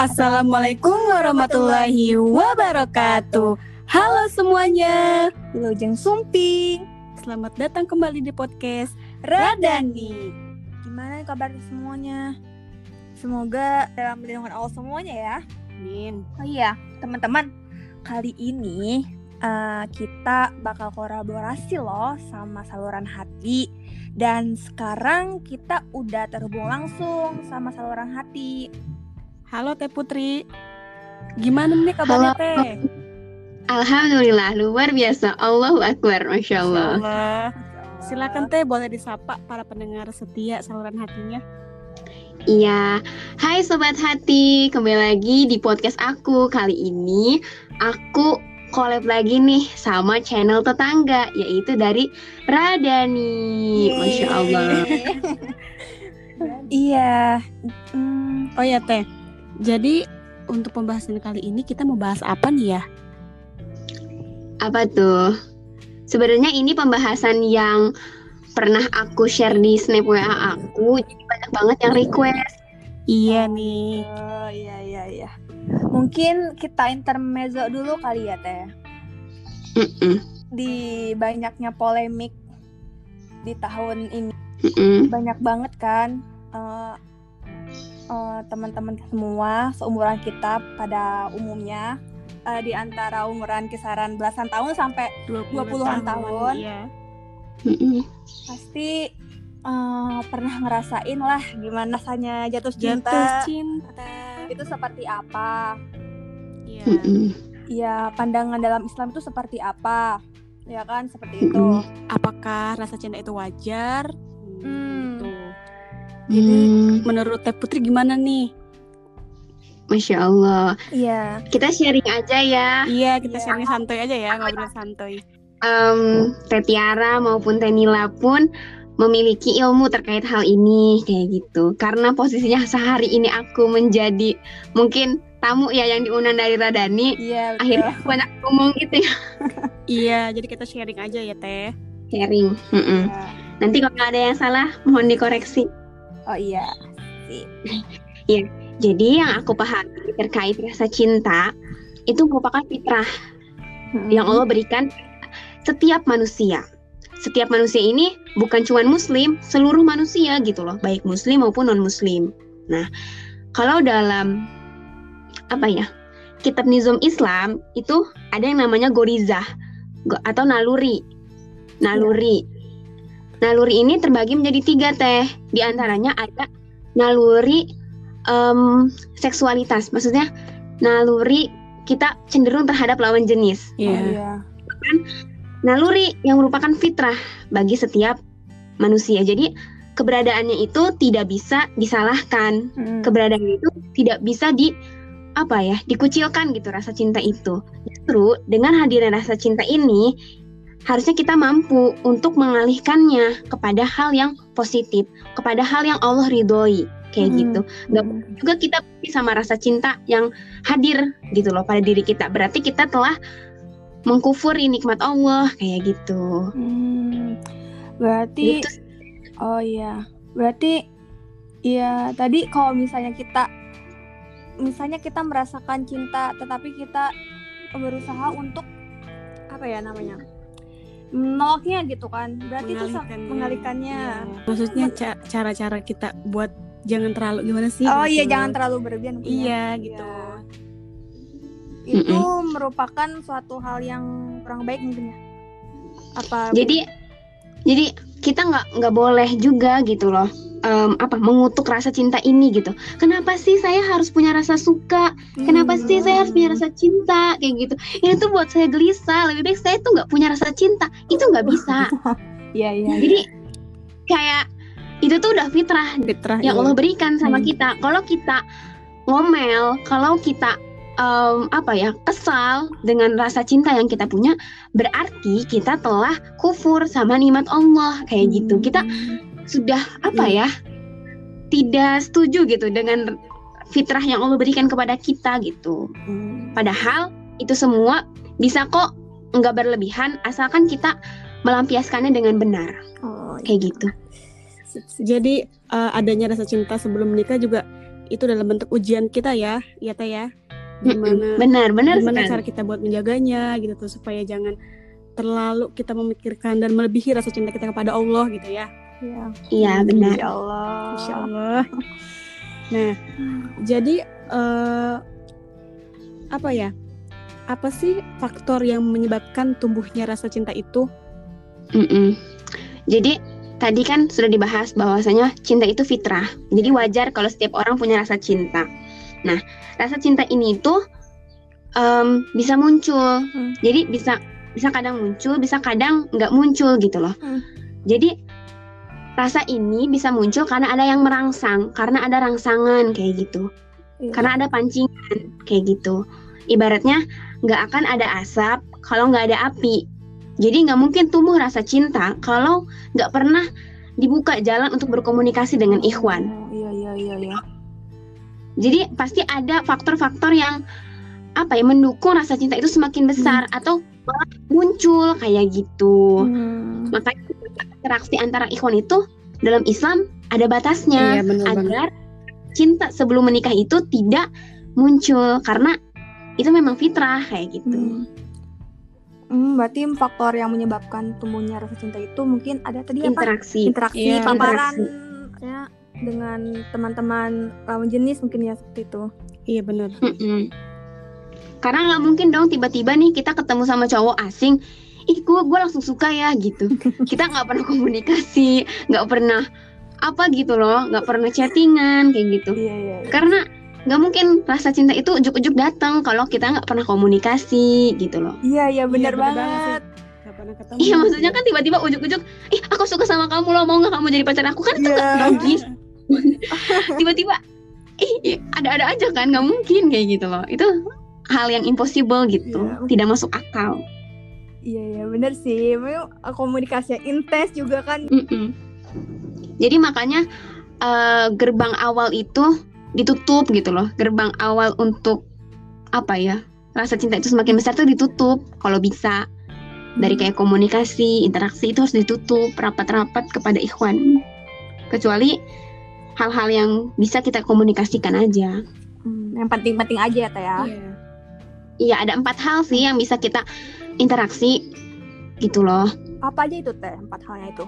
Assalamualaikum warahmatullahi wabarakatuh. Halo semuanya. Wilujeng Sumping. Selamat datang kembali di podcast Radani. Gimana kabar semuanya? Semoga dalam lindungan Allah semuanya ya. Amin. Oh iya, teman-teman. Kali ini uh, kita bakal kolaborasi loh sama saluran hati. Dan sekarang kita udah terhubung langsung sama saluran hati. Halo Teh Putri. Gimana nih kabarnya Halo. Teh? Alhamdulillah luar biasa Allahu Akbar Masya Allah Allah. Silakan Teh boleh disapa para pendengar setia saluran hatinya. Iya Hai Sobat Hati Kembali lagi di podcast aku Kali ini aku collab lagi nih sama channel tetangga Yaitu dari Radani Masya Allah iya. Hmm, Oh ya Teh. Jadi untuk pembahasan kali ini kita mau bahas apa nih ya? Apa tuh? Sebenarnya ini pembahasan yang pernah aku share di snap WA aku Jadi banyak banget yang request Iya nih. Oh iya iya iya. Mungkin kita intermezzo dulu kali ya teh. Mm-mm, Di banyaknya polemik di tahun ini mm-mm. banyak banget kan eh, eh, teman-teman semua seumuran kita pada umumnya eh, di antara umuran kisaran belasan tahun sampai 20 20-an tahun. Iya. Mm-mm. pasti eh, pernah ngerasain lah gimana rasanya jatuh cinta. Jatuh cinta. Itu seperti apa? Iya. Ya pandangan dalam Islam itu seperti apa? Ya kan seperti itu. Apakah rasa cinta itu wajar? Hmm. Gitu. Jadi Hmm, menurut Teh Putri gimana nih? Masya Allah Iya. Kita sharing aja ya Iya, kita Iya. sharing santuy aja ya, ngobrol santuy. Em, Teh Tiara maupun Teh Nila pun memiliki ilmu terkait hal ini kayak gitu karena posisinya sehari ini aku menjadi mungkin tamu ya yang diundang dari Radani Iya. betul. akhirnya aku banyak ngomong gitu ya Iya, jadi kita sharing aja ya Teh. sharing Mm-mm. Ya. nanti kalau ada yang salah mohon dikoreksi Oh iya. jadi yang aku pahami terkait rasa cinta itu merupakan fitrah yang Allah berikan setiap manusia. Setiap manusia ini bukan cuma muslim, seluruh manusia gitu loh, baik muslim maupun non muslim. Nah, kalau dalam apa ya? Kitab Nizam Islam itu ada yang namanya gorizah go- atau naluri. Naluri. Naluri ini terbagi menjadi tiga teh. Di antaranya ada naluri em, seksualitas, maksudnya naluri kita cenderung terhadap lawan jenis. Oh, Iya. iya. naluri yang merupakan fitrah bagi setiap manusia. Jadi keberadaannya itu tidak bisa disalahkan. Mm. Keberadaannya itu tidak bisa di apa ya, dikucilkan gitu rasa cinta itu. Justru dengan hadirnya rasa cinta ini harusnya kita mampu untuk mengalihkannya kepada hal yang positif, kepada hal yang Allah ridhoi kayak Hmm. gitu. Nggak juga kita sama rasa cinta yang hadir gitu loh pada diri kita. Berarti kita telah mengkufuri nikmat Allah kayak gitu. Hmm, berarti Gitu. oh iya. Berarti ya tadi kalau misalnya kita misalnya kita merasakan cinta tetapi kita berusaha untuk apa ya namanya? Menolaknya gitu kan. Berarti itu Mengalihkannya. Iya. Maksudnya ca- cara-cara kita buat jangan terlalu gimana sih? Oh iya jangan terlalu berlebihan. ya. Iya gitu. Itu merupakan suatu hal yang kurang baik mungkin ya. Apa Jadi jadi kita nggak nggak boleh juga gitu loh. Em, apa mengutuk rasa cinta ini gitu. Kenapa sih saya harus punya rasa suka? Kenapa Hmm. sih saya harus punya rasa cinta kayak gitu? Ini tuh buat saya gelisah. Lebih baik saya tuh nggak punya rasa cinta. Itu nggak bisa. Iya iya. Jadi kayak itu tuh udah fitrah Fitrah yang iya. Allah berikan sama Hmm. kita. Kalau kita ngomel, kalau kita em, apa ya kesal dengan rasa cinta yang kita punya, berarti kita telah kufur sama nikmat Allah kayak gitu. Kita sudah apa Hmm. ya tidak setuju gitu dengan fitrah yang Allah berikan kepada kita gitu. Hmm. Padahal itu semua bisa kok nggak berlebihan asalkan kita melampiaskannya dengan benar Oh, kayak gitu. Jadi eh, adanya rasa cinta sebelum menikah juga itu dalam bentuk ujian kita ya, ya teh ya. Gimana Benar, benar gimana sekali. cara kita buat menjaganya gitu tuh supaya jangan terlalu kita memikirkan dan melebihi rasa cinta kita kepada Allah gitu ya. Iya. Iya, benar. Insya Allah. Insya Allah. Nah, jadi eh, apa ya? Apa sih faktor yang menyebabkan tumbuhnya rasa cinta itu? Mm-mm. Jadi tadi kan sudah dibahas bahwasanya cinta itu fitrah. Jadi wajar kalau setiap orang punya rasa cinta. Nah, rasa cinta ini tuh em, bisa muncul. Hmm. Jadi bisa bisa kadang muncul, bisa kadang nggak muncul gitu loh. Hmm. Jadi rasa ini bisa muncul karena ada yang merangsang, karena ada rangsangan kayak gitu. Iya. Karena ada pancingan kayak gitu. Ibaratnya nggak akan ada asap kalau nggak ada api. Jadi nggak mungkin tumbuh rasa cinta kalau nggak pernah dibuka jalan untuk berkomunikasi dengan ikhwan. Oh, Iya iya iya iya. Jadi pasti ada faktor-faktor yang apa ya mendukung rasa cinta itu semakin besar atau malah muncul kayak gitu. Hmm. Makanya interaksi antara ikhwan itu dalam Islam ada batasnya Iya, bener banget. agar cinta sebelum menikah itu tidak muncul karena itu memang fitrah kayak gitu. Hmm. Hmm, berarti faktor yang menyebabkan tumbuhnya rasa cinta itu mungkin ada tadi apa? Interaksi. Interaksi, Iya, paparan interaksi. ya dengan teman-teman lawan jenis mungkin ya seperti itu. Iya benar. Mm-mm. Karena nggak mungkin dong tiba-tiba nih kita ketemu sama cowok asing, ih gue gue langsung suka ya gitu. kita nggak pernah komunikasi, nggak pernah apa gitu loh, nggak pernah chattingan kayak gitu. Iya iya. Karena nggak mungkin rasa cinta itu ujuk-ujuk datang kalau kita nggak pernah komunikasi gitu loh. Iya iya benar bener banget banget. Pernah ketemu. Iya maksudnya kan tiba-tiba ujuk-ujuk, ih aku suka sama kamu loh, mau nggak kamu jadi pacar aku kan itu Iya. nggak logis. Tiba-tiba, ih ada-ada aja kan, nggak mungkin kayak gitu loh. Itu hal yang impossible gitu, Iya. tidak masuk akal. Iya iya benar sih. Memang komunikasi yang intens juga kan. Mm-mm. Jadi makanya eh, gerbang awal itu ditutup gitu loh. Gerbang awal untuk apa ya? Rasa cinta itu semakin besar tuh ditutup kalau bisa. Dari kayak komunikasi, interaksi itu harus ditutup rapat-rapat kepada ikhwan. Kecuali hal-hal yang bisa kita komunikasikan aja. Hmm, yang penting-penting aja ya Teh ya. Iya. Iya, ada empat hal sih yang bisa kita interaksi gitu loh. Apa aja itu Teh? Empat halnya itu.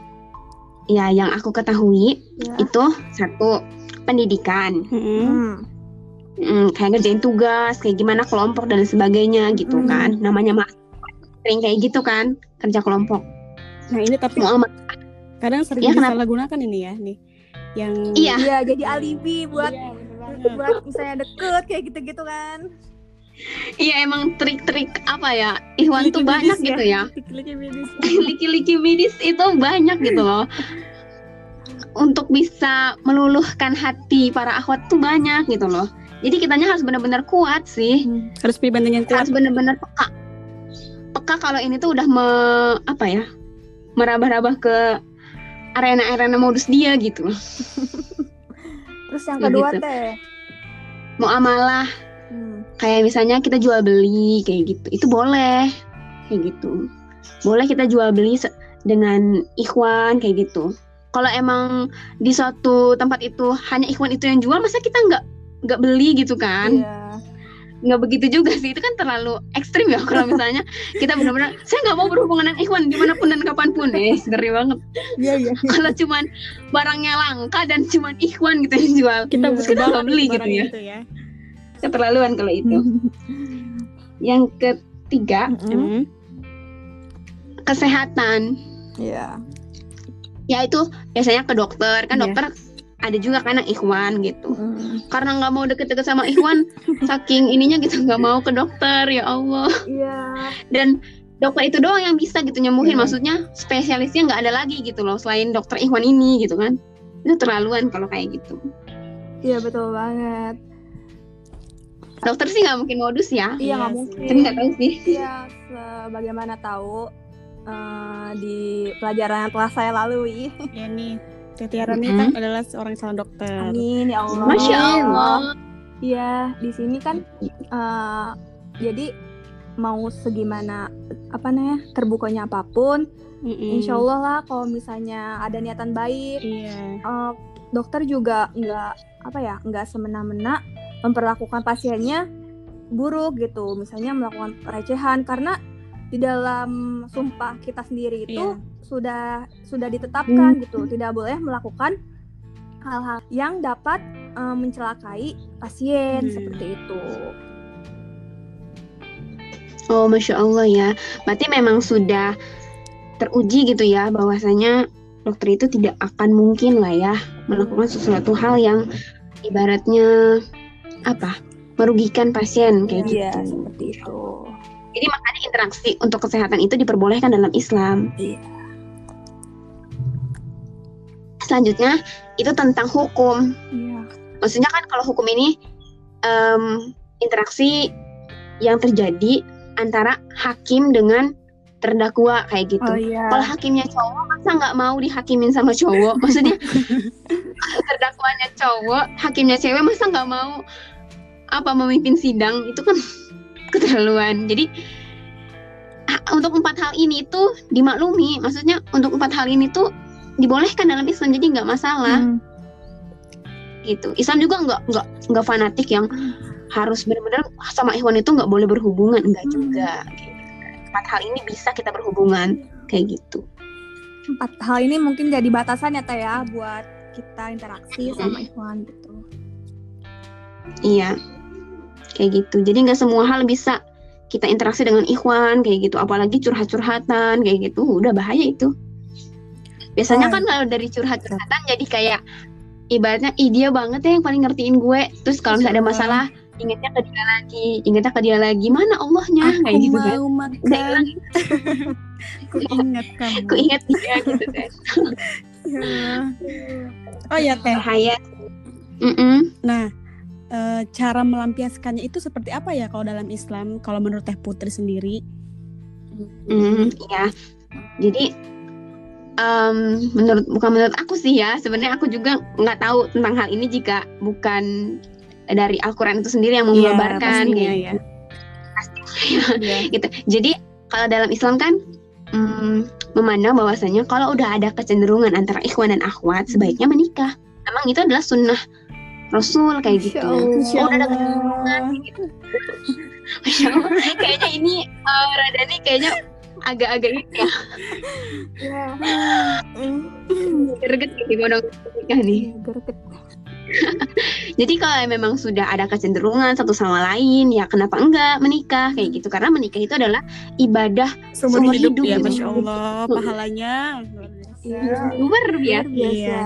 Ya, yang aku ketahui Ya. itu satu pendidikan. Hmm. Mm, kayak ngerjain tugas, kayak gimana kelompok dan sebagainya gitu Hmm. kan. Namanya mas sering kayak gitu kan, kerja kelompok. Nah ini tapi Muamal. kadang sering Ya, disalahgunakan ini ya nih. Yang Iya. Iya jadi alibi buat Iya, buat misalnya deket kayak gitu-gitu kan. Iya emang trik-trik apa ya? Ikhwan tuh banyak medis gitu ya. Liki-liki medis. Liki-liki medis itu banyak gitu loh. Untuk bisa meluluhkan hati para akhwat tuh banyak gitu loh. Jadi kitanya harus benar-benar kuat sih. Harus pilih banding yang kuat. Harus benar-benar peka. Peka kalau ini tuh udah me, apa ya? Merabah-rabah ke arena-arena modus dia gitu. Terus yang Ya kedua gitu. Teh. Muamalah Hmm. kayak misalnya kita jual beli kayak gitu itu boleh kayak gitu boleh kita jual beli dengan ikhwan kayak gitu kalau emang di suatu tempat itu hanya ikhwan itu yang jual masa kita nggak nggak beli gitu kan Iya. nggak begitu juga sih itu kan terlalu ekstrim ya kalau misalnya kita benar-benar saya nggak mau berhubungan dengan ikhwan di mana pun dan kapan pun eh ngeri banget Iya iya. kalau cuman barangnya langka dan cuman ikhwan gitu yang jual Kita Iya. Kita nggak beli gitu ya. itu ya. Keterlaluan kalau itu yang ketiga Mm-mm. Mm. kesehatan Iya. ya itu biasanya ke dokter kan Iya. dokter ada juga kan yang ikhwan gitu Mm. karena nggak mau deket-deket sama ikhwan saking ininya gitu nggak mau ke dokter ya Allah Iya. dan dokter itu doang yang bisa gitu nyembuhin Iya. maksudnya spesialisnya nggak ada lagi gitu loh selain dokter ikhwan ini gitu kan itu terlaluan kalau kayak gitu Iya betul banget. Dokter sih nggak mungkin modus ya Iya nggak Iya mungkin. tapi nggak tahu sih Iya, sebagaimana tahu eh, di pelajaran yang telah saya lalui. Ya nih, Teh Tiara nih Mm-mm. kan adalah seorang calon dokter. Amin ya Allah. masya Allah Iya, di sini kan eh, jadi mau segimana apa namanya terbukanya apa pun, Mm-mm. insya Allah lah kalau misalnya ada niatan baik, Iya. eh, dokter juga nggak apa ya nggak semena-mena memperlakukan pasiennya buruk gitu misalnya melakukan pelecehan karena di dalam sumpah kita sendiri itu Iya. sudah sudah ditetapkan gitu tidak boleh melakukan hal-hal yang dapat eh, mencelakai pasien Hmm. seperti itu Oh, masya Allah ya. Berarti memang sudah teruji gitu ya, bahwasanya dokter itu tidak akan mungkin lah ya melakukan sesuatu hal yang ibaratnya apa merugikan pasien kayak Iya, gitu. seperti itu Jadi makanya interaksi untuk kesehatan itu diperbolehkan dalam Islam. Iya. Selanjutnya itu tentang hukum. Iya. Maksudnya kan kalau hukum ini em, interaksi yang terjadi antara hakim dengan terdakwa kayak gitu. oh iya Kalau hakimnya cowok, masa nggak mau dihakimin sama cowok? Maksudnya terdakwanya cowok, hakimnya cewek, masa nggak mau apa memimpin sidang? Itu kan keterlaluan. Jadi untuk empat hal ini tuh dimaklumi. Maksudnya untuk empat hal ini tuh dibolehkan dalam Islam, jadi nggak masalah Hmm. gitu. Islam juga nggak nggak nggak fanatik yang harus benar-benar sama ikhwan itu nggak boleh berhubungan, enggak Hmm. juga. Gitu. Empat hal ini bisa kita berhubungan kayak gitu. empat hal ini mungkin jadi batasan ya teh ya buat kita interaksi sama ikhwan gitu Iya, kayak gitu. Jadi nggak semua hal bisa kita interaksi dengan ikhwan kayak gitu. Apalagi curhat-curhatan kayak gitu, udah bahaya itu. Biasanya Oh. kan kalau dari curhat-curhatan jadi kayak ibaratnya ih dia banget ya yang paling ngertiin gue. Terus kalau misalnya ada masalah, ingetnya ke dia lagi, ingetnya ke dia lagi. Mana Allahnya kayak gitu kan. makan aku ingat kamu aku inget dia gitu kan. oh ya teh Bahaya. Mm-mm. nah eh, cara melampiaskannya itu seperti apa ya kalau dalam Islam kalau menurut teh Putri sendiri Hmm, ya. Jadi em, menurut bukan menurut aku sih ya, sebenarnya aku juga nggak tahu tentang hal ini jika bukan dari Al-Qur'an itu sendiri yang Iya, mengabarkan pastinya kayak ya. Iya. gitu. Jadi kalau dalam Islam kan mm, memandang bahwasanya kalau udah ada kecenderungan antara ikhwan dan akhwat sebaiknya menikah. Emang itu adalah sunnah Rasul kayak gitu. Masya Oh, udah ada kecenderungan gitu. Masya Allah. Kayaknya ini eh, Rada nih kayaknya agak-agak ini ya greget gitu mau nikah nih. Iya, gerget. Jadi kalau memang sudah ada kecenderungan satu sama lain, ya kenapa enggak menikah kayak gitu? Karena menikah itu adalah ibadah seumur hidup, hidup ya gitu. masya Allah pahalanya luar biasa. Luar biasa. Iya.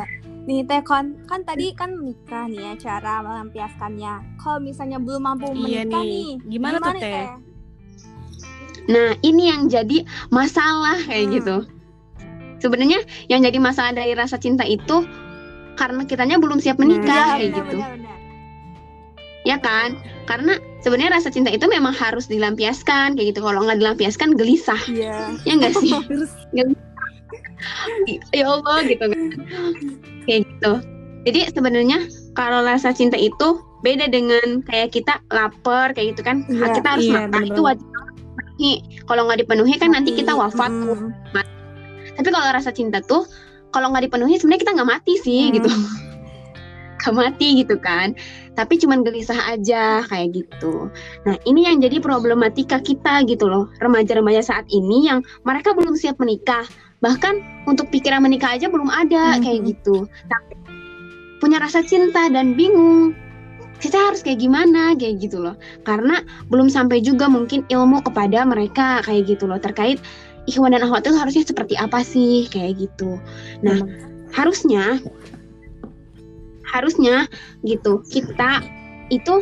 Nih Teh kan kan tadi kan menikah nih ya cara melampiaskannya. Kalau misalnya belum mampu Iya menikah nih. nih, Gimana tuh, Teh? Nah ini yang jadi masalah kayak Hmm. gitu. Sebenarnya yang jadi masalah dari rasa cinta itu karena kitanya belum siap menikah Nah, kayak benar, gitu, benar, benar. ya kan? Karena sebenarnya rasa cinta itu memang harus dilampiaskan kayak gitu. Kalau nggak dilampiaskan gelisah, Iya. ya enggak sih? ya Allah gitu kan. Kayak gitu. Jadi sebenarnya kalau rasa cinta itu beda dengan kayak kita lapar kayak gitu kan. Iya, kita harus iya, makan itu wajib dipenuhi kalau nggak dipenuhi kan nanti kita wafat. Hmm. tapi kalau rasa cinta tuh kalau nggak dipenuhi sebenarnya kita nggak mati sih Hmm. gitu. Nggak mati gitu kan. Tapi cuman gelisah aja kayak gitu. Nah ini yang jadi problematika kita gitu loh. Remaja-remaja saat ini yang mereka belum siap menikah bahkan untuk pikiran menikah aja belum ada Mhm. kayak gitu. Tapi punya rasa cinta dan bingung kita harus kayak gimana kayak gitu loh. Karena belum sampai juga mungkin ilmu kepada mereka kayak gitu loh. Terkait ikhwan dan akhwat itu harusnya seperti apa sih kayak gitu. Nah harusnya harusnya gitu kita itu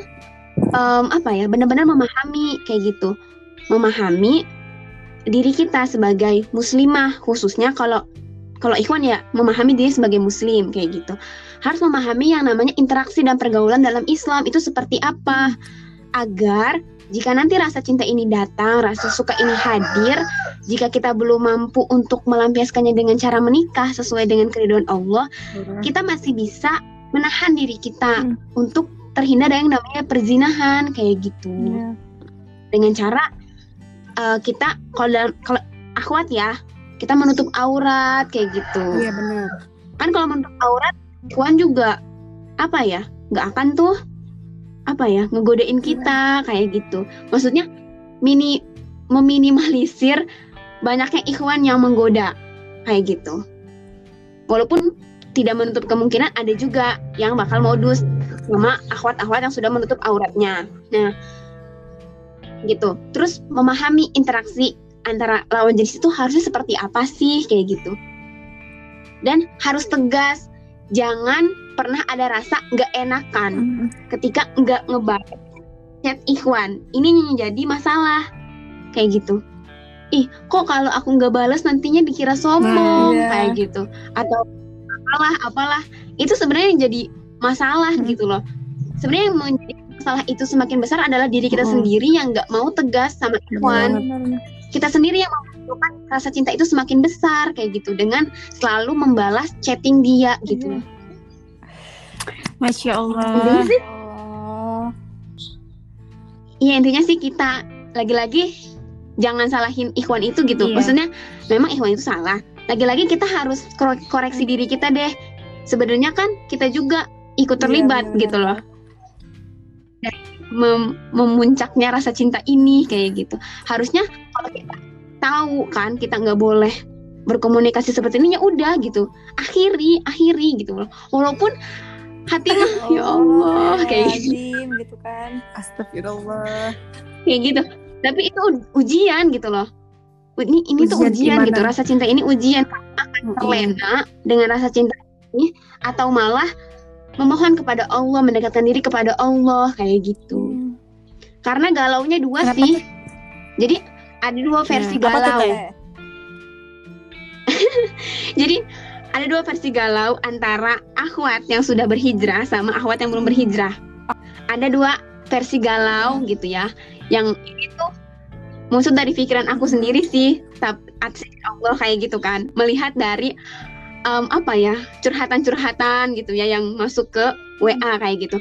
em, apa ya benar-benar memahami kayak gitu. Memahami diri kita sebagai muslimah khususnya kalau kalau ikhwan ya memahami diri sebagai muslim kayak gitu. Harus memahami yang namanya interaksi dan pergaulan dalam Islam. Itu seperti apa? Agar jika nanti rasa cinta ini datang rasa suka ini hadir jika kita belum mampu untuk melampiaskannya dengan cara menikah sesuai dengan keridhaan Allah kita masih bisa menahan diri kita Hmm. untuk terhindar dari yang namanya perzinahan kayak gitu. Iya. dengan cara uh, kita kalau kalau akhwat ya kita menutup aurat kayak gitu. Iya benar. Kan kalau menutup aurat ikhwan juga apa ya nggak akan tuh apa ya ngegodain kita kayak gitu. Maksudnya mini meminimalisir banyaknya ikhwan yang menggoda kayak gitu. Walaupun tidak menutup kemungkinan ada juga yang bakal modus sama akhwat-akhwat yang sudah menutup auratnya. Nah gitu. Terus memahami interaksi antara lawan jenis itu harusnya seperti apa sih kayak gitu. Dan harus tegas jangan pernah ada rasa nggak enakan Mm-mm. ketika nggak ngebalas chat ikhwan. Ini yang jadi masalah kayak gitu. Ih kok kalau aku nggak balas nantinya dikira sombong Nah, iya. kayak gitu. Atau apalah apalah. Itu sebenarnya yang jadi masalah Hmm. gitu loh. Sebenarnya yang menjadi masalah itu semakin besar adalah diri kita Hmm. sendiri yang nggak mau tegas sama ikhwan Benar-benar. kita sendiri yang membutuhkan rasa cinta itu semakin besar kayak gitu dengan selalu membalas chatting dia gitu Iya. Masya Allah. Oh. Iya intinya sih kita lagi-lagi jangan salahin ikhwan itu gitu. Iya. Maksudnya memang ikhwan itu salah. Lagi-lagi kita harus kor- koreksi diri kita deh. Sebenarnya kan kita juga ikut Iya, terlibat benar. gitu loh. Dan mem- memuncaknya rasa cinta ini kayak gitu. Harusnya kalau kita tahu kan kita nggak boleh berkomunikasi seperti ini ya udah gitu. Akhiri, akhiri gitu loh. Walaupun hati mah ya Allah kayak gitu. Gitu kan. Astagfirullah. kayak gitu tapi itu ujian gitu loh ini ini tuh Ujian ujian gitu gimana? rasa cinta ini ujian akan terlena dengan rasa cinta ini atau malah memohon kepada Allah mendekatkan diri kepada Allah kayak gitu. Hmm. karena galaunya dua Kenapa sih. jadi ada dua versi Nah, apa tuh, galau. Jadi ada dua versi galau antara akhwat yang sudah berhijrah sama akhwat yang belum berhijrah. Ada dua versi galau gitu ya. Yang ini tuh muncul dari pikiran aku sendiri sih tapi Allah kayak gitu kan. Melihat dari em, apa ya curhatan-curhatan gitu ya yang masuk ke WA kayak gitu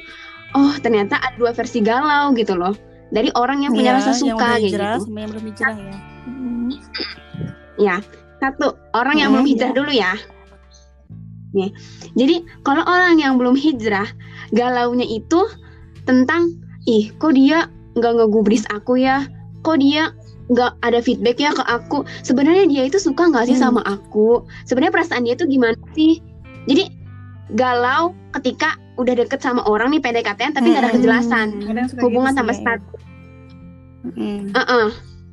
oh ternyata ada dua versi galau gitu loh dari orang yang punya Iya, rasa yang suka hijrah gitu sama yang belum hijrah ya. hmm. ya satu orang yang Hmm, belum hijrah iya. dulu ya nih jadi kalau orang yang belum hijrah galaunya itu tentang ih kok dia nggak ngegubris aku ya kok dia nggak ada feedback ya ke aku sebenarnya dia itu suka nggak sih Hmm. sama aku sebenarnya perasaan dia tuh gimana sih jadi galau ketika udah deket sama orang nih PDKT tapi nggak ada Hmm. kejelasan Kadang suka hubungan gitu sih. status Mm-mm. Heeh.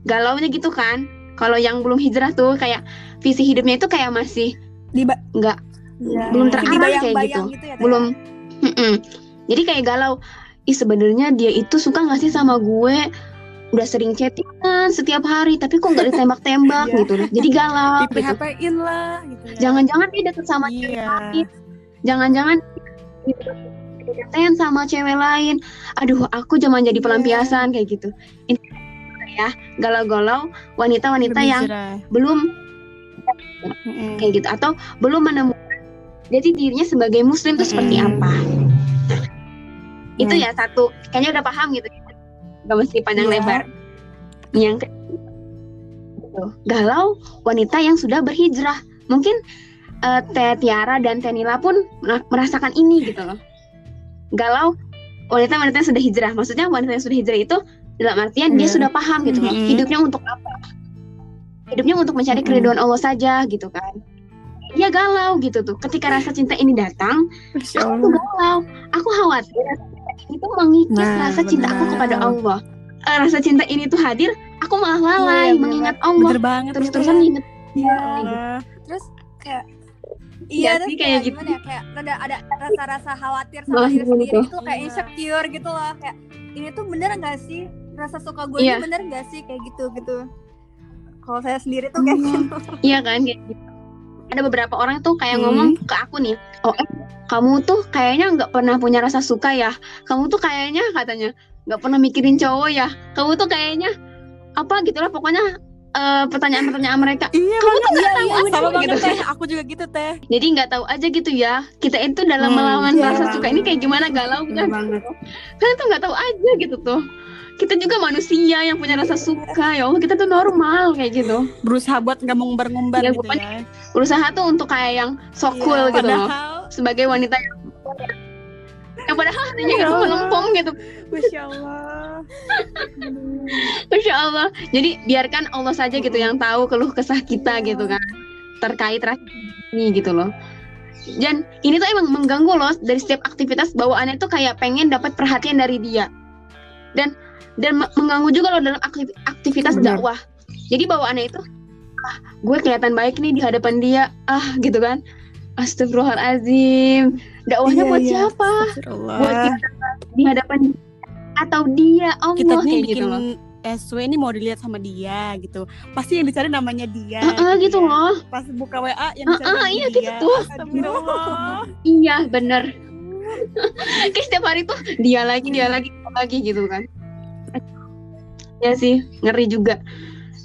galaunya gitu kan kalau yang belum hijrah tuh kayak visi hidupnya itu kayak masih nggak Iya. belum terarah kayak gitu gitu ya Teh? belum Mm-mm. jadi kayak galau ih sebenarnya dia itu suka nggak sih sama gue udah sering chattingan setiap hari tapi kok nggak ditembak-tembak Iya. gitu jadi galau gitu PHP-in lah gitu ya. jangan-jangan dia deket sama cewek Iya. lain jangan-jangan dikatain sama cewek lain aduh aku cuma jadi Iya. pelampiasan kayak gitu ini ya galau-galau wanita-wanita yang belum Mm-mm. kayak gitu atau belum menemukan jadi dirinya sebagai muslim itu seperti Mm-mm. apa itu Nah. ya satu kayaknya udah paham gitu gak mesti panjang Iya. lebar yang gitu. galau wanita yang sudah berhijrah mungkin eh, Teh Tiara dan Teh Nila pun mer- merasakan ini gitu loh galau wanita-wanita yang sudah hijrah maksudnya wanita yang sudah hijrah itu dalam artian dia Iya. sudah paham gitu loh Mm-mm. hidupnya untuk apa hidupnya untuk mencari Mm-mm. keriduan Allah saja gitu kan dia galau gitu tuh ketika rasa cinta ini datang Masya aku tuh galau aku khawatir tuh mengikis Nah, rasa cinta aku kepada Allah Eh, rasa cinta ini tuh hadir aku malah lalai Iya, benar. mengingat Allah Bener banget. terus-terusan itu. inget Iya. Nah, Terus kayak Iya Iya, sih, terus kayak kayak gitu. gimana ya? Kayak ada ada rasa-rasa khawatir sama diri gitu. sendiri itu kayak Iya. insecure gitu loh. Kayak ini tuh bener nggak sih? Rasa suka gue Iya. ini bener nggak sih? Kayak gitu gitu. Kalau saya sendiri tuh kayak Hmm. gitu. iya kan kayak gitu ada beberapa orang tuh kayak Hmm. ngomong ke aku nih oh eh, kamu tuh kayaknya nggak pernah punya rasa suka ya kamu tuh kayaknya katanya nggak pernah mikirin cowok ya kamu tuh kayaknya apa gitulah pokoknya eh, pertanyaan-pertanyaan mereka Iya kamu tuh nggak tahu Iya, aja sama gitu teh. Aku juga gitu teh. jadi nggak tahu aja gitu ya kita itu dalam Hmm, melawan iya. rasa suka ini kayak gimana galau kan banget. kalian tuh nggak tahu aja gitu tuh kita juga manusia yang punya rasa suka ya Allah kita tuh normal kayak gitu Berusaha buat nggak mengumbar-ngumbar Ya, gitu ya. berusaha tuh untuk kayak yang so Iya, cool gitu loh Padahal sebagai wanita yang yang padahal hatinya itu melempem gitu Masya Allah. Masya Allah. Jadi biarkan Allah saja gitu yang tahu keluh kesah kita gitu kan terkait rasa ini gitu loh. Dan ini tuh emang mengganggu loh dari setiap aktivitas bawaannya tuh kayak pengen dapat perhatian dari dia. Dan dan me- mengganggu juga loh dalam aktiv- aktivitas Benar. dakwah. Jadi bawaannya itu ah gue kelihatan baik nih di hadapan dia ah gitu kan. Astagfirullahalazim. Dakwahnya Iya, buat iya. siapa? Buat kita di hadapan atau dia Allah Kita nih kayak bikin gitu loh. SW ini mau dilihat sama dia gitu. Pasti yang dicari namanya dia. Heeh, gitu ya. loh. Pas buka WA yang dicari namanya iya dia. gitu. Astagfirullah. Iya bener Kayak setiap hari tuh dia lagi dia lagi dia lagi gitu kan Ya sih ngeri juga.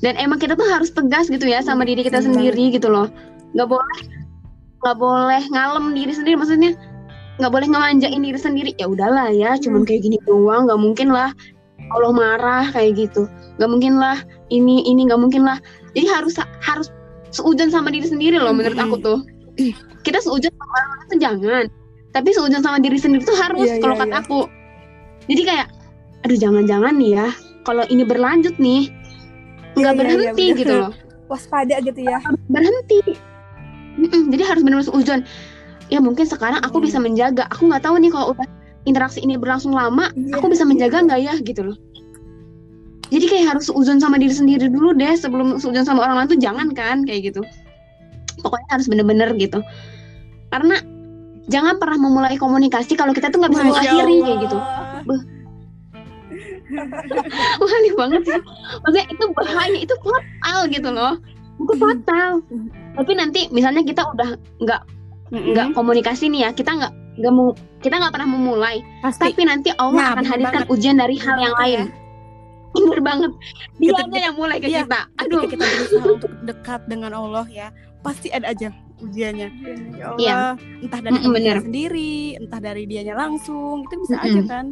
Dan emang kita tuh harus tegas gitu ya sama diri kita sendiri gitu loh. Gak boleh nggak boleh ngalem diri sendiri maksudnya nggak boleh ngemanjain diri sendiri. Ya udahlah ya cuman kayak gini doang nggak mungkin lah Allah marah kayak gitu. Nggak mungkin lah ini ini nggak mungkin lah. Jadi harus harus seujon sama diri sendiri loh menurut aku tuh. Kita seujon sama orang tuh jangan. Tapi seujon sama diri sendiri tuh harus Iya, kalau iya, kata iya. aku. Jadi kayak aduh jangan-jangan nih ya kalau ini berlanjut nih nggak Iya, iya, iya, berhenti bener. gitu loh. Waspada gitu ya. berhenti. Mm-mm, jadi harus benar-benar seujon ya mungkin sekarang aku Hmm. bisa menjaga. Aku nggak tahu nih kalau udah interaksi ini berlangsung lama Iya. aku bisa menjaga nggak ya gitu loh. Jadi kayak harus seujon sama diri sendiri dulu deh sebelum seujon sama orang lain tuh jangan kan kayak gitu. Pokoknya harus bener-bener gitu. Karena jangan pernah memulai komunikasi kalau kita tuh nggak bisa Masya mengakhiri kayak gitu. Wah, aneh banget sih. Maksudnya itu bahaya itu fatal gitu loh. Itu fatal. Tapi nanti misalnya kita udah nggak Mm-mm. nggak komunikasi nih ya kita nggak nggak mau kita nggak pernah memulai. Pasti. Tapi nanti Allah Nah, akan hadirkan banget. ujian dari hal yang lain. Bener banget. Dia Ketika- yang mulai ke iya, kita. aduh. kita berusaha untuk dekat dengan Allah ya pasti ada aja ujiannya. Ya Allah Iya. entah dari kita bener. sendiri entah dari dianya langsung itu bisa Mm-mm. aja kan.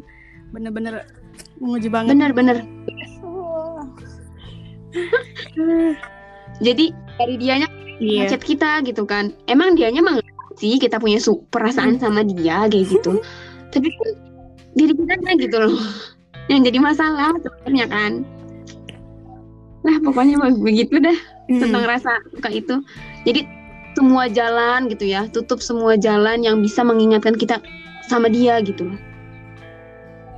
Bener-bener menguji banget bener bener Oh. jadi dari dianya iya ngechat kita gitu kan emang dianya nggak sih kita punya su- perasaan sama dia kayak gitu tapi kan diri kita gitu loh yang jadi masalah sebenarnya kan nah pokoknya begitu dah Mm. tentang rasa suka itu. Jadi semua jalan gitu ya, tutup semua jalan yang bisa mengingatkan kita sama dia gitu loh.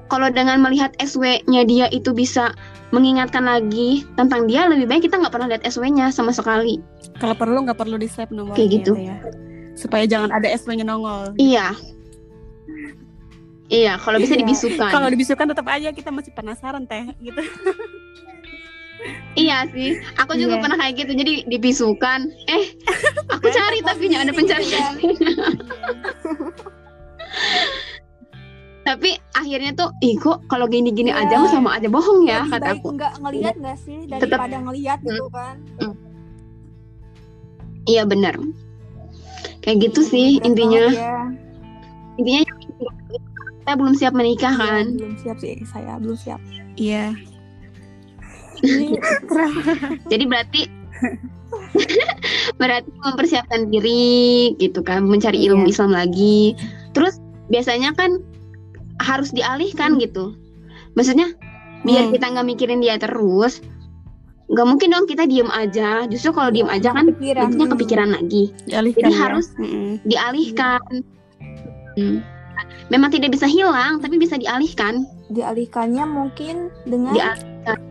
Kalau dengan melihat SW-nya dia itu bisa mengingatkan lagi tentang dia, lebih baik kita nggak pernah lihat SW-nya sama sekali. kalau perlu nggak perlu di save nomornya Kayak gitu. ya supaya jangan ada SW-nya nongol Iya. Iya, kalau bisa Iya. dibisukan. kalau dibisukan tetap aja kita masih penasaran teh gitu Iya sih, aku juga Iya. pernah kayak gitu. Jadi dibisukan. Eh, aku cari tapi nggak ada pencarian. tapi akhirnya tuh, ih kok kalau gini-gini Iya. aja mah sama aja bohong ya Lebih kata baik aku. nggak ngelihat nggak sih daripada ngelihat gitu kan Iya benar. Kayak gitu sih Berat intinya. ya. Intinya kita belum siap menikah Iya, kan. belum siap sih saya belum siap iya Jadi berarti berarti mempersiapkan diri gitu kan, mencari ilmu Iya. Islam lagi. Terus biasanya kan harus dialihkan gitu. Maksudnya biar Hmm. kita nggak mikirin dia terus, nggak mungkin dong kita diem aja. Justru kalau diem aja kan kepikiran nantinya kepikiran lagi. dialihkan Jadi ya. harus Mm-mm. dialihkan. Hmm. Memang tidak bisa hilang, tapi bisa dialihkan. dialihkannya mungkin dengan Dialihkan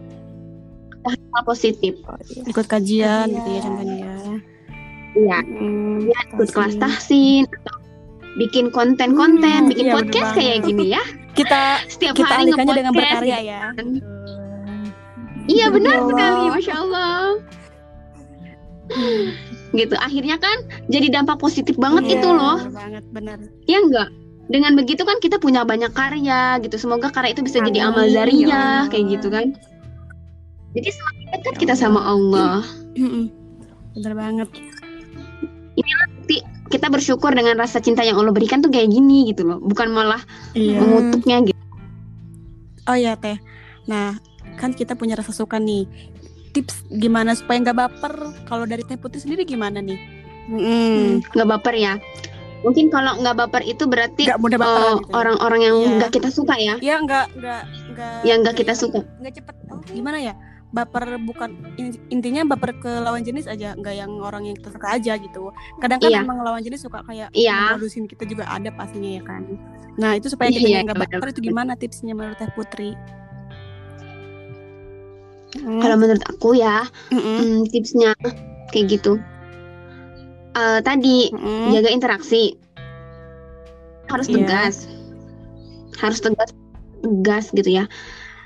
hal positif. Oh, iya. ikut kajian Kajian. gitu ya contohnya ya Iya. Mm, Ya, ikut kelas tahsin atau bikin konten-konten, Hmm, bikin iya, podcast kayak gini ya. kita Setiap kita hari alihkannya dengan nge-podcast berkarya gitu. ya kan. Iya benar Betul. sekali, masya Allah. Gitu, akhirnya kan jadi dampak positif banget Iya. itu loh, Bener banget benar ya enggak? Dengan begitu kan kita punya banyak karya gitu. Semoga karya itu bisa jadi amal Amin, ya Allah. kayak gitu kan. Jadi semakin dekat kita sama Allah. Bener banget Kita bersyukur dengan rasa cinta yang Allah berikan tuh kayak gini gitu loh, bukan malah iya mengutuknya gitu. oh ya teh nah kan kita punya rasa suka nih tips gimana supaya nggak baper kalau dari teh putih sendiri gimana nih Mm-mm. nggak baper ya mungkin kalau nggak baper itu berarti nggak mudah eh, gitu ya. orang-orang yang Iya. nggak kita suka ya ya nggak nggak nggak yang nggak kita suka nggak cepet sih? gimana ya baper bukan in- intinya baper ke lawan jenis aja nggak yang orang yang kita suka aja gitu kadang kan Iya. emang lawan jenis suka kayak Iya. modusin kita juga ada pastinya ya kan nah itu supaya Iya, kita iya, nggak benar. baper itu gimana tipsnya menurut Teh Putri Hmm. kalau menurut aku ya hmm, tipsnya kayak gitu Eh, tadi Mm-mm. jaga interaksi harus Iya. tegas harus tegas tegas gitu ya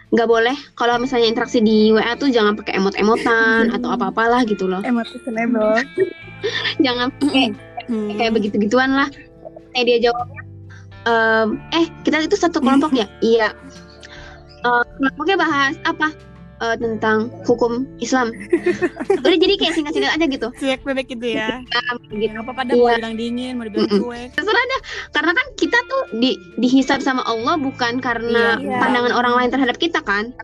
nggak boleh. Kalau misalnya interaksi di WA tuh jangan pakai emot-emotan atau apa-apalah gitu loh. Senebel jangan pakai Hmm. kayak begitu-gituan lah. Eh dia jawabnya "Em, eh kita itu satu kelompok ya? Iya. Eh, kelompoknya bahas apa Eh, tentang hukum Islam. Udah jadi kayak singkat-singkat aja gitu. Cuek bebek gitu ya. Gitu. Nggak apa-apa dah mau Iya. bilang dingin mau dibilang Mm-mm. cuek. Karena kan kita tuh di dihisab sama Allah bukan karena Iya. pandangan orang lain terhadap kita kan.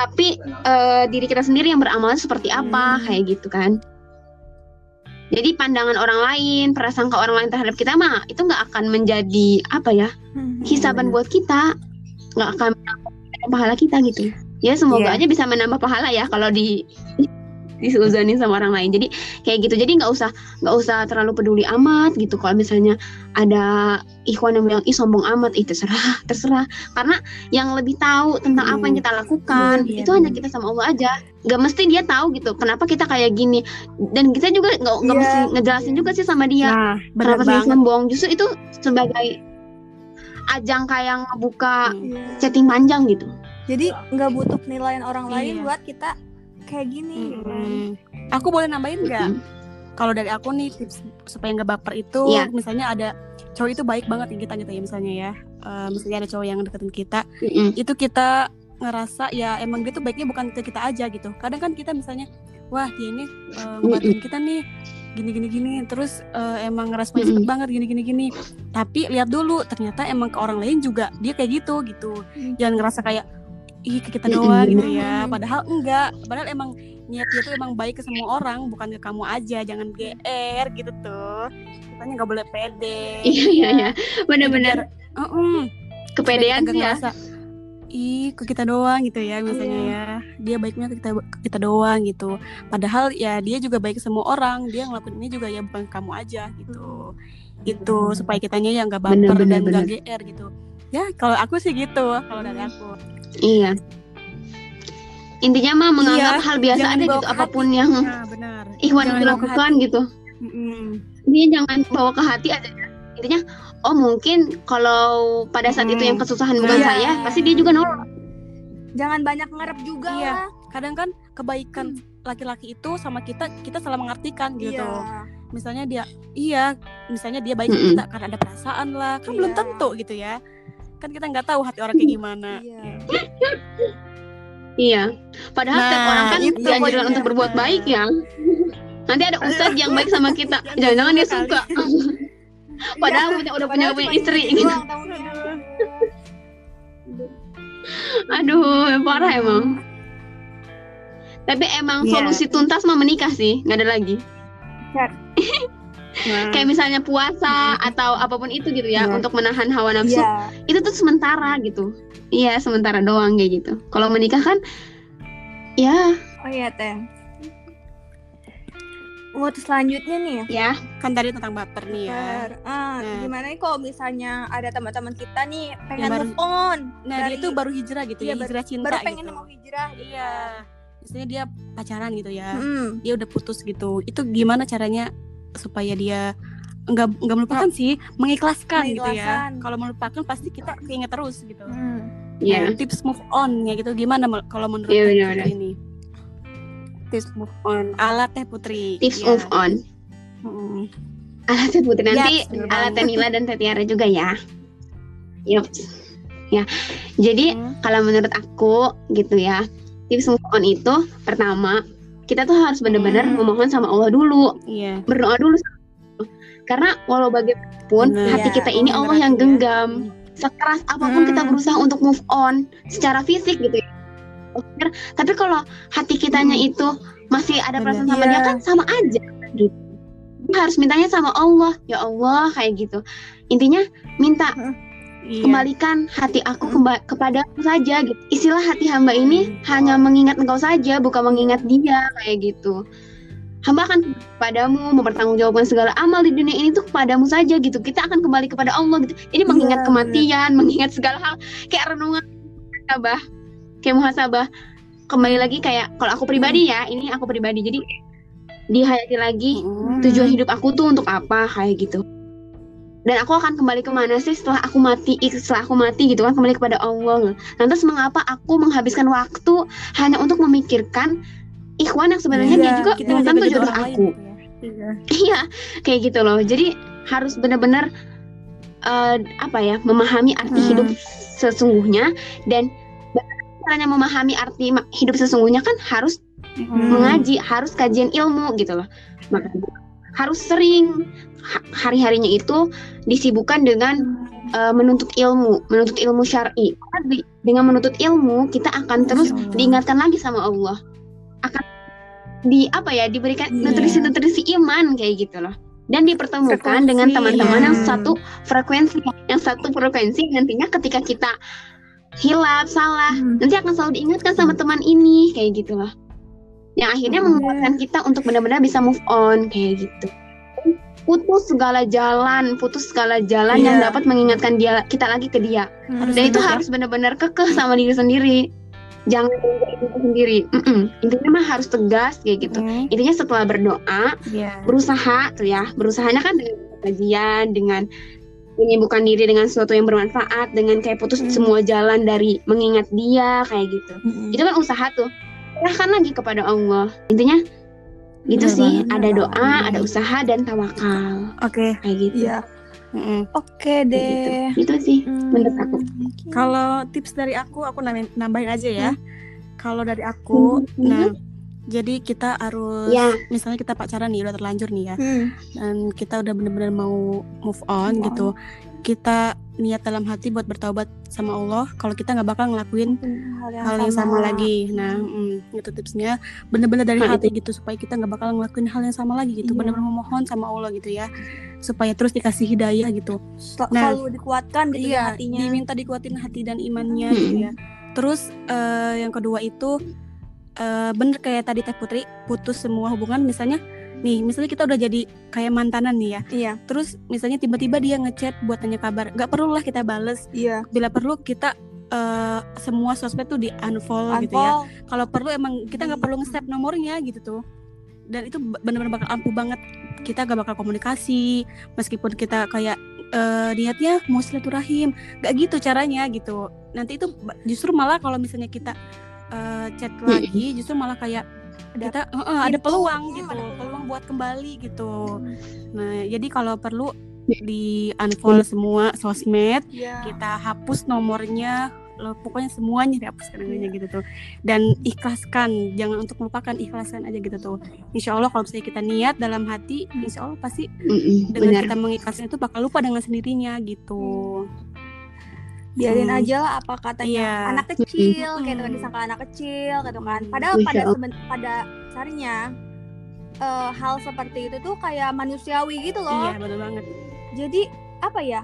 Tapi eh, diri kita sendiri yang beramal seperti apa Hmm. kayak gitu kan. Jadi pandangan orang lain prasangka orang lain terhadap kita mah itu nggak akan menjadi apa ya Hmm. hisaban buat kita. Nggak akan pahala kita gitu ya semoga Iya. aja bisa menambah pahala ya kalau di disuzanin sama orang lain. Jadi kayak gitu. Jadi nggak usah nggak usah terlalu peduli amat gitu. Kalau misalnya ada ikhwan yang bilang ih sombong amat. Ih terserah terserah. Karena yang lebih tahu tentang apa yang kita lakukan Iya, itu hanya kita sama Allah aja. Nggak mesti dia tahu gitu kenapa kita kayak gini. Dan kita juga nggak nggak Iya, mesti ngejelasin iya. juga sih sama dia. Nah kenapa saya sombong? Justru itu sebagai ajang kayak ngebuka Hmm. Iya. chatting panjang gitu jadi nggak butuh penilaian orang lain Iya. buat kita kayak gini kan. Mm-mm. aku boleh nambahin nggak Mm-mm. kalau dari aku nih tips supaya nggak baper itu Iya. misalnya ada cowok itu baik banget di kita gitu ya misalnya ya Eh, misalnya ada cowok yang deketin kita Mm-mm. itu kita ngerasa ya emang dia tuh baiknya bukan ke kita aja gitu kadang kan kita misalnya wah dia ini eh, ngebantuin kita nih gini gini gini terus eh, emang ngerasa cepet Mm-mm. banget gini gini gini tapi lihat dulu ternyata emang ke orang lain juga dia kayak gitu gitu Hmm. jangan ngerasa kayak ih ke kita Mm-mm, doang gitu bener. ya. Padahal enggak. Padahal emang niat dia tuh emang baik ke semua orang bukan ke kamu aja. Jangan gr gitu tuh. Kitanya nggak boleh pede. Iya iya iya. benar-benar Heeh. kepedean Kita sih ya. ngerasa, ih ke kita doang gitu ya misalnya Iya. ya. Dia baiknya ke kita ke kita doang gitu. Padahal ya dia juga baik ke semua orang. Dia ngelakuin ini juga ya bukan ke kamu aja gitu. Itu supaya kitanya yang nggak baper Bener, bener, dan nggak gr gitu. Ya kalau aku sih gitu kalau dari aku iya intinya mah menganggap Iya, hal biasa aja gitu ke apa pun yang nah benar Ikhwan Jangan itu dibawa ke lakukan gitu Mm-mm. dia jangan bawa ke hati aja ya. intinya oh mungkin kalau pada saat itu Hmm. yang kesusahan bukan Iya. saya pasti dia juga nolong jangan banyak ngarep juga Iya. lah kadang kan kebaikan laki-laki itu sama kita kita salah mengartikan gitu iya misalnya dia iya misalnya dia baik ke Mm-mm. kita karena ada perasaan lah kan belum Iya. tentu gitu ya kan kita nggak tahu hati orang kayak gimana. Iya. iya. Padahal setiap Nah, orang kan itu dianjurkan untuk berbuat baik ya. Nanti ada ustadz yang baik sama kita. Jangan jangan-jangan dia suka padahal punya udah punya Padahal punya istri. ini gitu aduh parah emang. Tapi emang Iya. solusi tuntas mah menikah sih. Nggak ada lagi Nah, kayak misalnya puasa atau apa pun itu gitu ya Iya. untuk menahan hawa nafsu Iya. itu tuh sementara gitu. Iya sementara doang kayak gitu. Kalau menikah kan ya. Oh iya teh. Buat selanjutnya nih ya? Kan tadi tentang baper nih ya. Ber, ah, Nah. gimana nih kalau misalnya ada teman-teman kita nih pengen Yang baru- move on nah dari- dia itu baru hijrah gitu Iya, ya hijrah cinta baru pengen gitu. mau hijrah gitu iya. Misalnya dia pacaran gitu ya. Hmm. dia udah putus gitu. Itu gimana caranya supaya dia nggak nggak melupakan sih mengikhlaskan, gitu ya Mengikhlaskan. kalau melupakan pasti kita keinget terus gitu Hmm. ya Nah, tips move on ya gitu gimana kalau menurut Teh benar, Putri ini tips move on alat teh putri tips Iya. move on Mm-mm. alat Teh Putri nanti bener alat banget. Teh Nila dan Teh Tiara juga ya Yup. ya jadi Hmm. kalau menurut aku gitu ya tips move on itu pertama kita tuh harus benar-benar Hmm. memohon sama Allah dulu iya berdoa dulu Allah. karena walau bagaimanapun Bener. hati Iya, kita ini bener Allah yang ya. genggam sekeras apa pun Hmm. kita berusaha untuk move on secara fisik gitu ya tapi kalau hati kitanya itu masih ada Bener. perasaan sama Iya. dia kan sama aja gitu. harus mintanya sama Allah ya Allah kayak gitu intinya minta Iya. kembalikan hati aku kemba- kepadamu saja gitu. Istilah hati hamba ini hanya mengingat engkau saja, bukan mengingat dia kayak gitu. Hamba akan kepadamu mempertanggungjawabkan segala amal di dunia ini tuh kepadamu saja gitu. Kita akan kembali kepada Allah gitu. Jadi mengingat Iya, kematian, mengingat segala hal kayak renungan muhasabah, kayak muhasabah. Kembali lagi kayak kalau aku pribadi ya, ini aku pribadi. Jadi dihayati lagi Mm. tujuan hidup aku tuh untuk apa kayak gitu dan aku akan kembali ke mana sih setelah aku mati setelah aku mati gitu kan kembali kepada Allah lantas mengapa aku menghabiskan waktu hanya untuk memikirkan ikhwan yang sebenarnya Iya, dia juga belum tentu jodoh aku gitu ya. Iya. iya kayak gitu loh jadi harus benar-benar eh, apa ya memahami arti Hmm. hidup sesungguhnya dan caranya memahami arti hidup sesungguhnya kan harus Hmm. mengaji harus kajian ilmu gitu loh makanya harus sering hari-harinya itu disibukkan dengan uh, menuntut ilmu menuntut ilmu syar'i dengan menuntut ilmu kita akan terus diingatkan lagi sama Allah akan di apa ya diberikan Iya. nutrisi-nutrisi iman kayak gitu loh dan dipertemukan Frekuensi, dengan teman-teman iya. yang satu frekuensi yang satu frekuensi nantinya ketika kita hilap salah Hmm. nanti akan selalu diingatkan sama teman ini kayak gitu loh yang akhirnya Hmm. menguatkan kita untuk benar-benar bisa move on kayak gitu putus segala jalan putus segala jalan yang Iya. dapat mengingatkan dia kita lagi ke dia Hmm. dan itu ya. harus benar-benar kekeh sama diri sendiri jangan diri sendiri Mm-mm. intinya mah harus tegas kayak gitu Hmm. intinya setelah berdoa Iya. berusaha tuh ya berusahanya kan dengan kajian dengan menyibukkan diri dengan sesuatu yang bermanfaat dengan kayak putus Hmm. semua jalan dari mengingat dia kayak gitu Hmm. itu kan usaha tuh serahkan lagi kepada Allah intinya gitu Benar sih banget. ada doa ada usaha dan tawakal Oke. kayak gitu Iya. Mm-mm. Oke Kayak deh. gitu. itu sih Hmm. menurut aku Kalau tips dari aku, aku nambahin, aja ya. Kalau dari aku, Mhm. nah, jadi kita harus, Ya. misalnya kita pacaran nih, udah terlanjur nih ya, Hmm. dan kita udah bener-bener mau move on Move gitu. Kita niat dalam hati buat bertaubat sama Allah. Kalau kita nggak bakal ngelakuin hal yang sama, lagi. Nah, mm, itu tipsnya bener-bener dari Nah, hati gitu supaya kita nggak bakal ngelakuin hal yang sama lagi gitu. Iya. Bener-bener memohon sama Allah gitu ya, supaya terus dikasih hidayah gitu. Sel- Nah, selalu dikuatkan gitu Iya, ya hatinya. diminta dikuatin hati dan imannya Hmm. gitu ya. Terus eh, yang kedua itu eh, bener kayak tadi Teh Putri putus semua hubungan misalnya nih misalnya kita udah jadi kayak mantanan nih ya. Iya, Terus misalnya tiba-tiba dia ngechat buat tanya kabar, nggak perlu lah kita bales. iya. Bila perlu kita eh, semua sosmed tuh di unfollow gitu ya. Unfollow. Kalau perlu emang kita nggak perlu nge-save nomornya gitu tuh. Dan itu b- bener-bener bakal ampuh banget. Kita gak bakal komunikasi meskipun kita kayak eh, niatnya mau silaturahim, gak gitu caranya gitu. Nanti itu justru malah kalau misalnya kita eh, chat lagi, justru malah kayak Ada kita eh, ada peluang hmm, gitu, peluang. Buat kembali gitu. Nah, jadi kalau perlu di unfollow semua sosmed, Iya. kita hapus nomornya lo pokoknya semuanya dihapus kadang gitu tuh dan ikhlaskan jangan untuk melupakan ikhlaskan aja gitu tuh insya Allah kalau misalnya kita niat dalam hati insya Allah pasti Mm-mm, dengan benar kita mengikhlaskan itu bakal lupa dengan sendirinya gitu biarin Hmm. aja lah apa katanya Iya. anak kecil Mm-mm. kayak gitu kan disangka anak kecil gitu kan Hmm. padahal pada seben- pada dasarnya eh, hal seperti itu tuh kayak manusiawi gitu loh. Iya benar banget. Jadi apa ya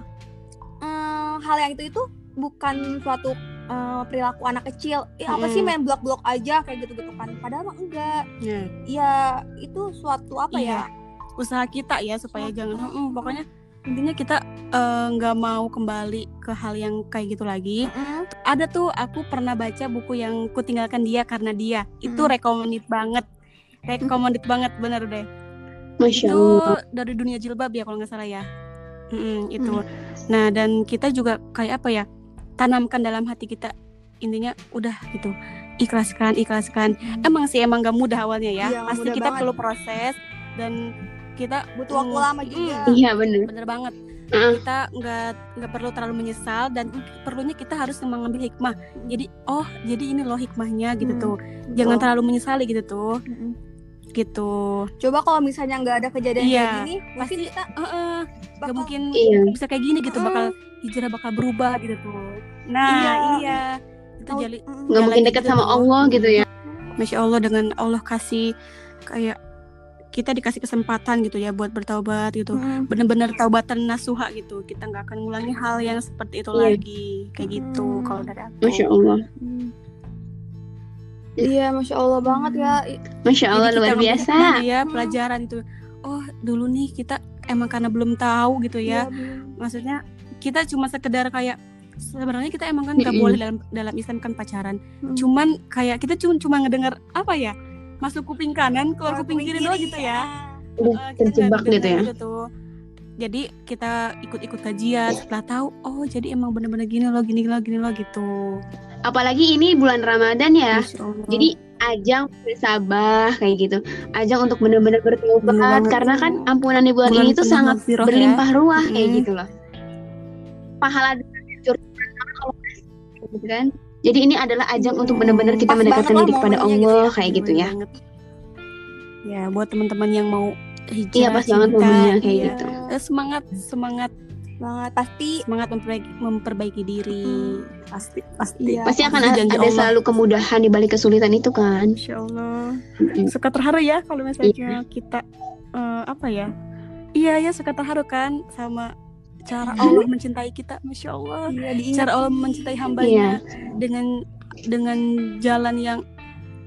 eh, hal yang itu itu bukan suatu eh, perilaku anak kecil. Eh, apa sih Mm. main blok-blok aja? kayak gitu gitu kan. Padahal mah enggak. Nah ya itu suatu apa Iya. ya usaha kita ya supaya Usaha jangan kita. "Mm, pokoknya intinya kita nggak mau kembali ke hal yang kayak gitu lagi. Mm-mm. ada tuh aku pernah baca buku yang kutinggalkan dia karena dia. Itu Hmm. recommended banget recommended banget bener deh. Masya itu Allah. dari dunia jilbab ya kalau nggak salah ya. Mm-mm, itu. Nah dan kita juga kayak apa ya tanamkan dalam hati kita intinya udah gitu ikhlaskan ikhlaskan. Emang sih emang gak mudah awalnya ya. Iya, pasti kita banget. perlu proses dan kita butuh waktu mm, lama mm, juga iya benar bener banget. Heeh. kita nggak nggak perlu terlalu menyesal dan perlunya kita harus mengambil hikmah. Jadi oh jadi ini loh hikmahnya gitu Hmm, tuh. Jangan Betul. terlalu menyesali gitu tuh. Mm-mm. Gitu coba kalau misalnya nggak ada kejadian Iya, kayak gini mungkin pasti kita Heeh, nggak bakal mungkin iya bisa kayak gini gitu Mm. bakal hijrah bakal berubah gitu tuh nah Iya. iya, itu Mm-mm. nggak mungkin dekat gitu sama tuh. Allah gitu ya masya Allah dengan Allah kasih kayak kita dikasih kesempatan gitu ya buat bertaubat gitu Mm. benar-benar taubatan nasuha gitu kita nggak akan ngulangi hal yang seperti itu Iya. lagi kayak gitu Hmm. kalau dari aku Masya Allah. Iya, masya Allah banget ya. Masya Jadi Allah kita luar biasa. hikmahnya ya pelajaran itu oh dulu nih kita emang karena belum tahu gitu ya Iya, belum. maksudnya kita cuma sekedar kayak sebenarnya kita emang kan nggak boleh dalam dalam Islam kan pacaran Hmm. cuman kayak kita cuma cuma ngedengar apa ya masuk kuping kanan keluar kuping kiri doang gitu ya Udah Eh, terjebak gitu ya. tuh. jadi kita ikut-ikut kajian setelah tahu oh jadi emang bener-bener gini loh gini loh gini loh gitu Apalagi ini bulan Ramadan ya. Jadi ajang bersabah kayak gitu. Ajang untuk benar-benar bertobat banget. karena kan ampunan di bulan, Bulan ini tuh sangat ya. berlimpah ruah kayak Mm-mm. gitu loh. Pahala kalau gitu kan. Jadi ini adalah ajang untuk benar-benar kita mendekatkan diri kepada gitu Allah ya. kayak gitu ya. banget. ya buat teman-teman yang mau hijrah Iya pas banget momennya kayak iya. gitu. Eh, semangat semangat banget pasti semangat memperbaiki, memperbaiki diri pasti pasti Iya. Pasti akan ada, ada Allah. selalu kemudahan di balik kesulitan itu kan. Insya Allah suka terharu ya kalau misalnya Iya. kita eh, apa ya iya ya suka terharu kan sama cara Allah mencintai kita masya Allah iya, diingat. cara Allah mencintai Iya. hambanya dengan dengan jalan yang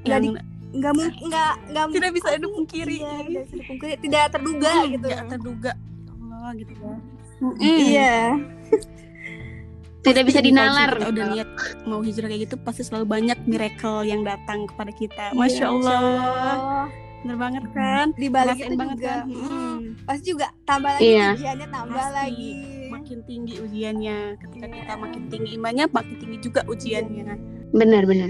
Nggak yang nggak mungkin nggak nggak tidak bisa dipungkiri Iya, tidak bisa dipungkiri tidak terduga Hmm, gitu nggak terduga Ya Allah gitu ya iya Tidak bisa Jadi kalau dinalar. kita udah niat mau hijrah kayak gitu pasti selalu banyak miracle yang datang kepada kita Iya, masya Allah Allah. bener banget kan di balik itu banget juga kan hmm, Hmm. pasti juga tambah lagi Iya. ujiannya tambah Pasti. lagi makin tinggi ujiannya ketika Iya. kita makin tinggi imannya makin tinggi juga ujiannya Benar-benar.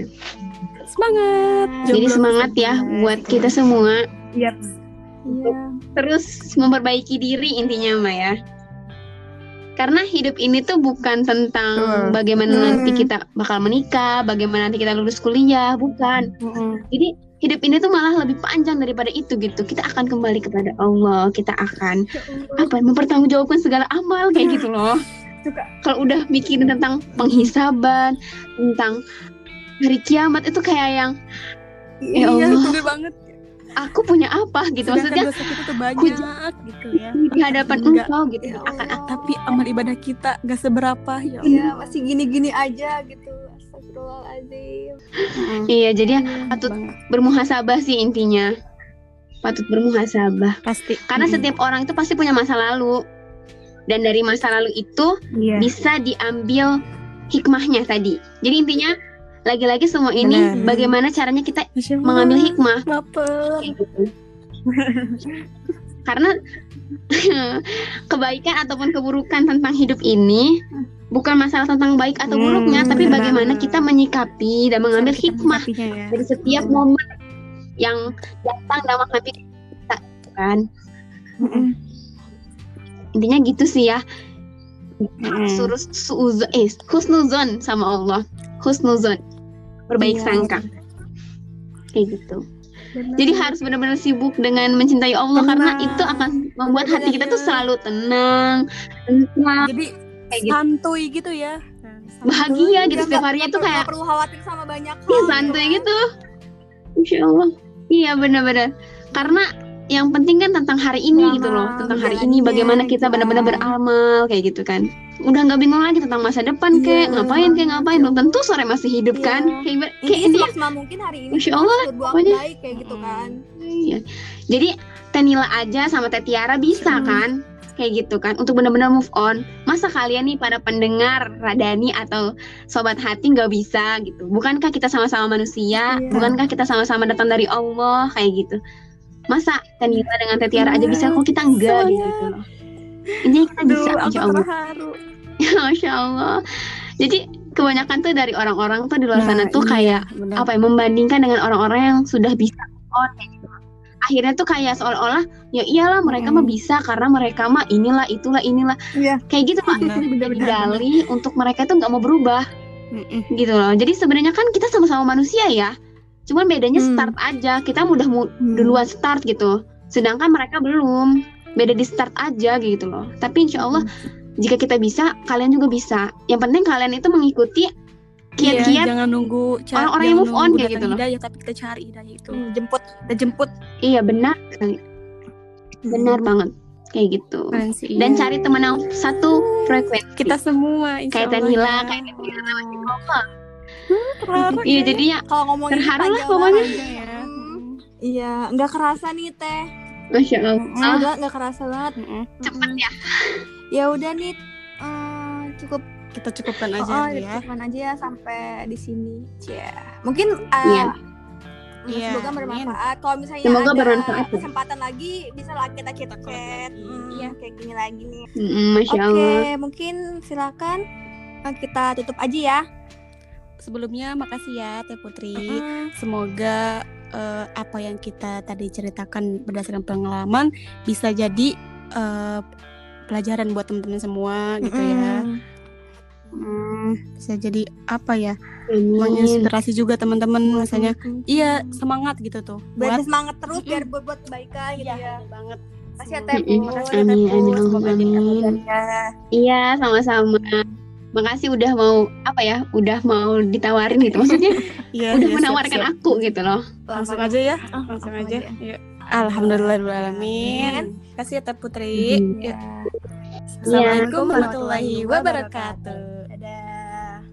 semangat Jadi Jomblo semangat bisa ya buat kita semua iya terus memperbaiki diri intinya Mbak ya. Karena hidup ini tuh bukan tentang Betul. bagaimana Hmm. nanti kita bakal menikah, bagaimana nanti kita lulus kuliah, bukan. Mm-mm. Jadi hidup ini tuh malah lebih panjang daripada itu gitu. Kita akan kembali kepada Allah, kita akan apa mempertanggungjawabkan segala amal kayak gitu loh. Kalau udah mikirin tentang penghisaban, tentang hari kiamat itu kayak yang Ya iya Allah. bener banget aku punya apa gitu? Sedangkan maksudnya dosa kita tuh banyak gitu ya. di hadapan Enggak. engkau gitu. Ya akan Allah. tapi amal ibadah kita gak seberapa ya iya. Masih gini-gini aja gitu. Astagfirullahaladzim. Mm-mm. iya jadi ya Hmm, patut banget. bermuhasabah sih intinya. Patut bermuhasabah. Pasti. Karena setiap orang itu pasti punya masa lalu. Dan dari masa lalu itu Iya. bisa diambil hikmahnya tadi. Jadi intinya lagi-lagi semua ini Benar. bagaimana caranya kita Masya mengambil hikmah gitu. karena kebaikan ataupun keburukan tentang hidup ini bukan masalah tentang baik atau Hmm, buruknya tapi benar bagaimana kita menyikapi dan mengambil kita hikmah ya. dari setiap momen yang datang dalam hati kita kan Mm-mm. intinya gitu sih ya Mm-mm. suruh suuzon eh husnuzon sama Allah husnuzon berbaik Iya. sangka kayak gitu Benar. jadi harus benar-benar sibuk dengan mencintai Allah karena Tenang. itu akan membuat hati kita tuh selalu tenang tenang jadi kayak gitu. santuy gitu ya Santuy. bahagia gitu setiap harinya tuh kayak perlu khawatir sama banyak hal Iya gitu santuy kan. gitu. Insya Allah. Iya benar-benar. Karena yang penting kan tentang hari ini Beramal, gitu loh. Tentang hari menjalaninya, ini bagaimana kita benar-benar beramal kayak gitu kan. Udah nggak bingung lagi tentang masa depan kayak Iya, ngapain kayak ngapain belum tentu sore masih hidup Iya. kan. Kayak, kayak ini semaksimal mungkin hari ini Masya kita Allah, pokoknya. baik kayak gitu kan Iya. Jadi Tenila aja sama Tetiara bisa Hmm. kan? Kayak gitu kan untuk benar-benar move on. Masa kalian nih para pendengar Radani atau sobat hati nggak bisa gitu? Bukankah kita sama-sama manusia? Iya. Bukankah kita sama-sama datang dari Allah kayak gitu? Masa Tenila dengan Tetiara aja bisa kok kita enggak Semangat. gitu loh. Ini kita Aduh, bisa Masya Allah. terharu. Masya Allah. Jadi kebanyakan tuh dari orang-orang tuh di luar Nah, sana tuh iya, kayak benar. apa ya membandingkan dengan orang-orang yang sudah bisa on kayak gitu. Akhirnya tuh kayak seolah-olah ya iyalah mereka mah Mm. bisa karena mereka mah inilah itulah inilah Iya. kayak gitu pak dalih untuk mereka tuh nggak mau berubah Mm-mm. gitu loh. Jadi sebenarnya kan kita sama-sama manusia ya. Cuman bedanya Hmm. start aja. Kita udah mu- duluan start gitu. Sedangkan mereka belum. Beda di start aja gitu loh. Tapi insya Allah jika kita bisa, kalian juga bisa. Yang penting kalian itu mengikuti Iya, kiat-kiat jangan nunggu ca- orang-orang yang move on nunggu kayak gitu loh. hidayah, tapi kita cari hidayah itu Hmm, jemput kita jemput Iya benar sekali. benar banget kayak gitu Keren sih, dan iya. cari teman yang satu frekuensi kita semua kayak Tanila ya. kayak Tanila sama Terharu iya ya. jadinya Kalau ngomongin Terharu lah pokoknya. ya. Hmm. Iya, nggak kerasa nih teh. masya Allah Enggak, nggak kerasa banget. Mm-mm. cepet ya Ya udah nih, eh, cukup kita cukupkan aja oh, ya cukupkan aja ya sampai di sini. Cia. Mungkin eh, Iya. Iya, semoga bermanfaat. Kalau misalnya Semoga ada bermanfaat, ya. kesempatan lagi, bisa lah kita chat chat. Iya, kayak gini lagi nih. Mm, masya Oke, Allah mungkin silakan eh, kita tutup aja ya. Sebelumnya makasih ya Teh Putri Mm. semoga eh, apa yang kita tadi ceritakan berdasarkan pengalaman bisa jadi eh, pelajaran buat teman-teman semua gitu ya Mm. Hmm, bisa jadi apa ya amin menginspirasi juga teman-teman Buat misalnya teman-teman. iya semangat gitu tuh Biar buat semangat terus Mm-mm. biar berbuat kebaikan gitu Iya, ya. bener banget Makasih ya Teh. Put. Ya, Amin, amin, ya. iya sama-sama makasih udah mau apa ya udah mau ditawarin gitu. Maksudnya ya, udah ya, menawarkan siap, siap. aku gitu loh. Langsung aja ya. Langsung, aja, alhamdulillah Ya. Alhamdulillahirobbilalamin kasih ya Putri. Ya. Assalamualaikum warahmatullahi wabarakatuh. Dadah.